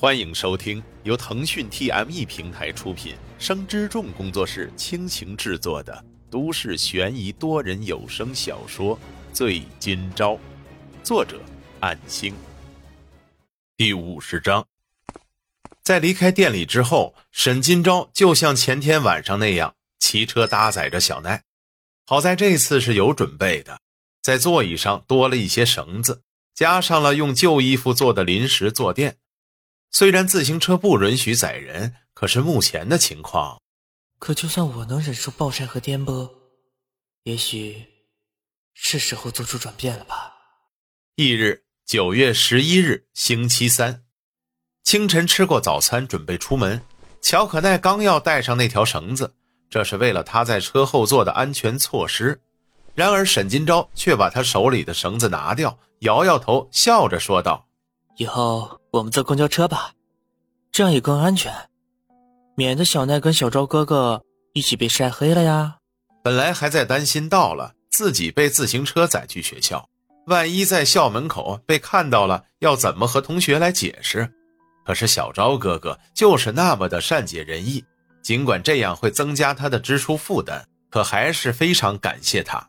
欢迎收听由腾讯 TME 平台出品、生之众工作室倾情制作的都市悬疑多人有声小说《醉今朝》，作者：暗星。第五十章，在离开店里之后，沈今朝就像前天晚上那样骑车搭载着小奈。好在这次是有准备的，在座椅上多了一些绳子，加上了用旧衣服做的临时坐垫。虽然自行车不允许载人，可是目前的情况，可就算我能忍受暴晒和颠簸，也许是时候做出转变了吧。翌日，九月十一日，星期三，清晨吃过早餐，准备出门。乔可奈刚要带上那条绳子，这是为了他在车后座的安全措施。然而沈金钊却把他手里的绳子拿掉，摇摇头，笑着说道。以后我们坐公交车吧，这样也更安全，免得小奈跟小昭哥哥一起被晒黑了呀。本来还在担心到了自己被自行车载去学校，万一在校门口被看到了，要怎么和同学来解释？可是小昭哥哥就是那么的善解人意，尽管这样会增加他的支出负担，可还是非常感谢他。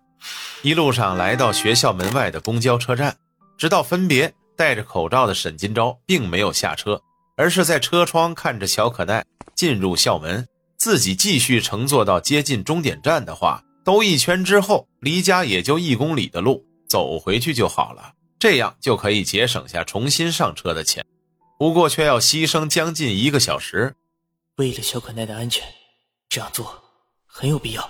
一路上来到学校门外的公交车站，直到分别。戴着口罩的沈金钊并没有下车，而是在车窗看着小可奈进入校门，自己继续乘坐到接近终点站的话，兜一圈之后，离家也就一公里的路，走回去就好了，这样就可以节省下重新上车的钱。不过却要牺牲将近一个小时，为了小可奈的安全，这样做很有必要。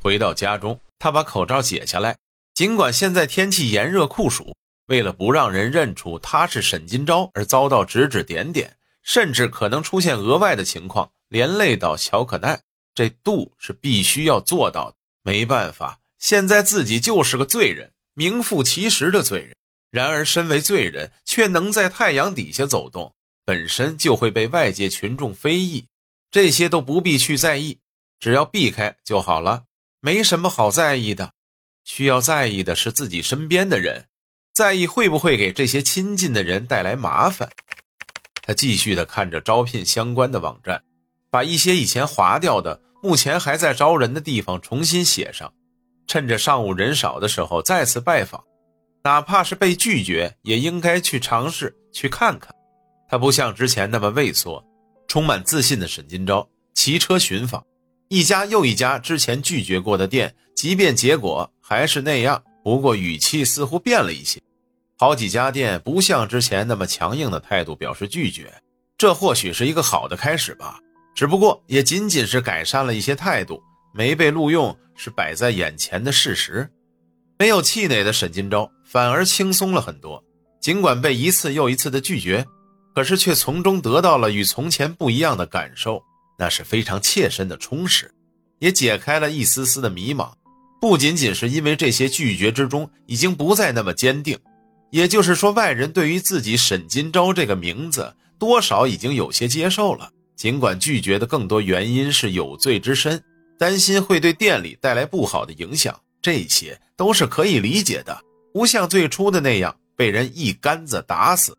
回到家中，他把口罩解下来，尽管现在天气炎热酷暑。为了不让人认出他是沈金钊而遭到指指点点，甚至可能出现额外的情况，连累到乔可奈，这度是必须要做到的。没办法，现在自己就是个罪人，名副其实的罪人。然而，身为罪人却能在太阳底下走动，本身就会被外界群众非议。这些都不必去在意，只要避开就好了。没什么好在意的，需要在意的是自己身边的人。在意会不会给这些亲近的人带来麻烦？他继续的看着招聘相关的网站，把一些以前划掉的、目前还在招人的地方重新写上，趁着上午人少的时候再次拜访，哪怕是被拒绝，也应该去尝试去看看。他不像之前那么畏缩，充满自信的沈金钊骑车寻访一家又一家之前拒绝过的店，即便结果还是那样，不过语气似乎变了一些。好几家店不像之前那么强硬的态度表示拒绝，这或许是一个好的开始吧。只不过也仅仅是改善了一些态度，没被录用是摆在眼前的事实。没有气馁的沈金钊反而轻松了很多，尽管被一次又一次的拒绝，可是却从中得到了与从前不一样的感受，那是非常切身的充实，也解开了一丝丝的迷茫。不仅仅是因为这些拒绝之中已经不再那么坚定。也就是说，外人对于自己沈金钊这个名字，多少已经有些接受了。尽管拒绝的更多原因是有罪之身，担心会对店里带来不好的影响，这些都是可以理解的。不像最初的那样被人一竿子打死。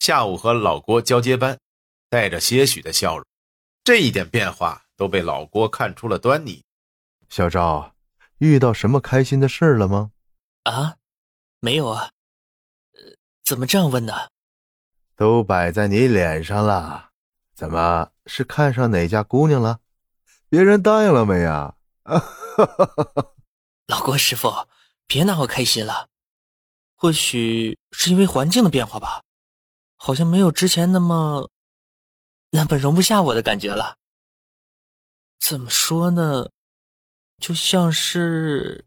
下午和老郭交接班，带着些许的笑容，这一点变化都被老郭看出了端倪。小赵，遇到什么开心的事了吗？啊，没有啊。怎么这样问呢？都摆在你脸上了，怎么是看上哪家姑娘了？别人答应了没啊？老郭师傅，别拿我开心了。或许是因为环境的变化吧，好像没有之前那么那么容不下我的感觉了。怎么说呢？就像是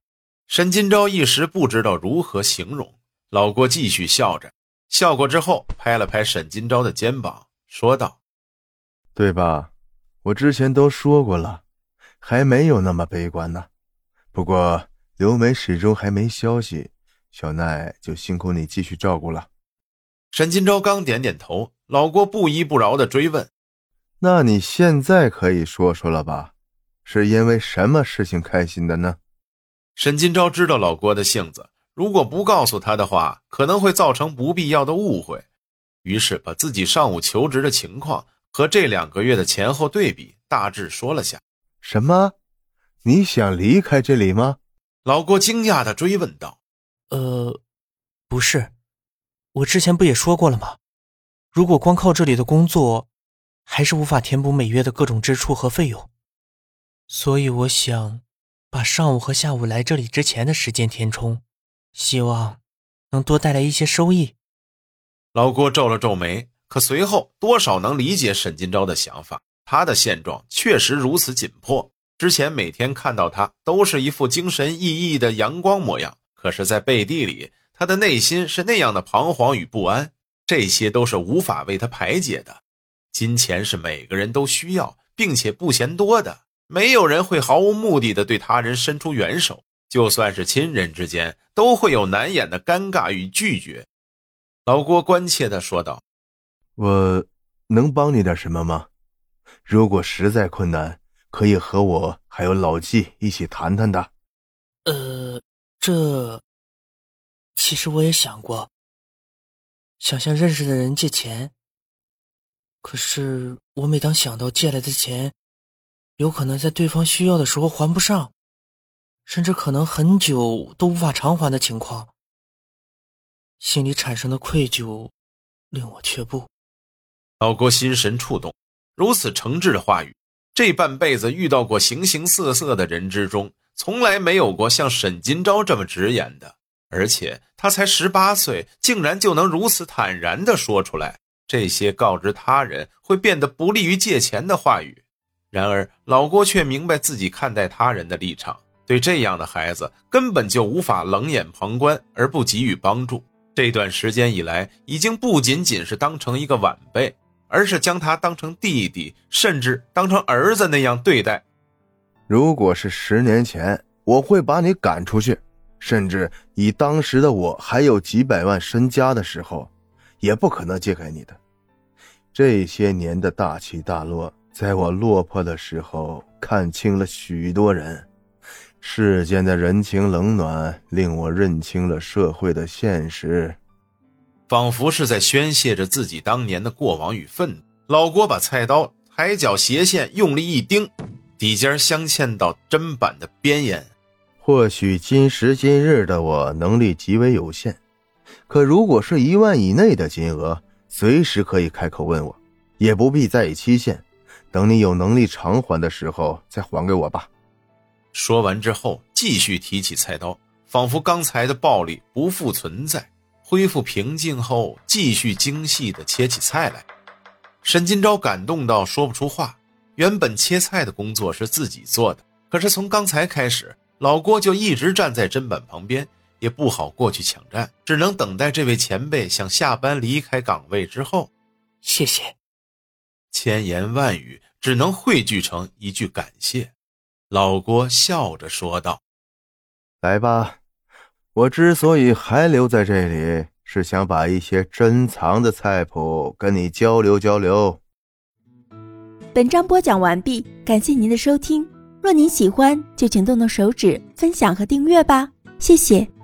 沈金钊一时不知道如何形容。老郭继续笑着，笑过之后拍了拍沈金钊的肩膀，说道：“对吧？我之前都说过了，还没有那么悲观呢。不过刘梅始终还没消息，小奈就辛苦你继续照顾了。”沈金钊刚点点头，老郭不依不饶的追问：“那你现在可以说说了吧？是因为什么事情开心的呢？”沈金钊知道老郭的性子。如果不告诉他的话，可能会造成不必要的误会。于是把自己上午求职的情况和这两个月的前后对比大致说了下。什么？你想离开这里吗？老郭惊讶的追问道。呃，不是，我之前不也说过了吗？如果光靠这里的工作，还是无法填补每月的各种支出和费用，所以我想把上午和下午来这里之前的时间填充，希望能多带来一些收益。老郭皱了皱眉，可随后多少能理解沈金钊的想法。他的现状确实如此紧迫。之前每天看到他都是一副精神奕奕的阳光模样，可是，在背地里，他的内心是那样的彷徨与不安。这些都是无法为他排解的。金钱是每个人都需要，并且不嫌多的。没有人会毫无目的的对他人伸出援手，就算是亲人之间，都会有难掩的尴尬与拒绝。老郭关切的说道：“我能帮你点什么吗？如果实在困难。”可以和我还有老纪一起谈谈的。呃，这其实我也想过，想向认识的人借钱。可是我每当想到借来的钱有可能在对方需要的时候还不上，甚至可能很久都无法偿还的情况，心里产生的愧疚令我却步。老郭心神触动，如此诚挚的话语。这半辈子遇到过形形色色的人之中，从来没有过像沈金钊这么直言的。而且他才十八岁，竟然就能如此坦然地说出来这些告知他人会变得不利于借钱的话语。然而老郭却明白自己看待他人的立场，对这样的孩子根本就无法冷眼旁观而不给予帮助。这段时间以来，已经不仅仅是当成一个晚辈。而是将他当成弟弟，甚至当成儿子那样对待。如果是十年前，我会把你赶出去，甚至以当时的我还有几百万身家的时候，也不可能借给你的。这些年的大起大落，在我落魄的时候看清了许多人，世间的人情冷暖令我认清了社会的现实。仿佛是在宣泄着自己当年的过往与愤怒。老郭把菜刀抬脚斜线用力一钉，底尖镶嵌到砧板的边沿。或许今时今日的我能力极为有限，可如果是一万以内的金额，随时可以开口问我，也不必在意期限。等你有能力偿还的时候再还给我吧。说完之后，继续提起菜刀，仿佛刚才的暴力不复存在。恢复平静后，继续精细地切起菜来。沈金钊感动到说不出话。原本切菜的工作是自己做的，可是从刚才开始，老郭就一直站在砧板旁边，也不好过去抢占，只能等待这位前辈想下班离开岗位之后。谢谢。千言万语只能汇聚成一句感谢。老郭笑着说道：“来吧。”我之所以还留在这里，是想把一些珍藏的菜谱跟你交流交流。本章播讲完毕，感谢您的收听。若您喜欢，就请动动手指分享和订阅吧，谢谢。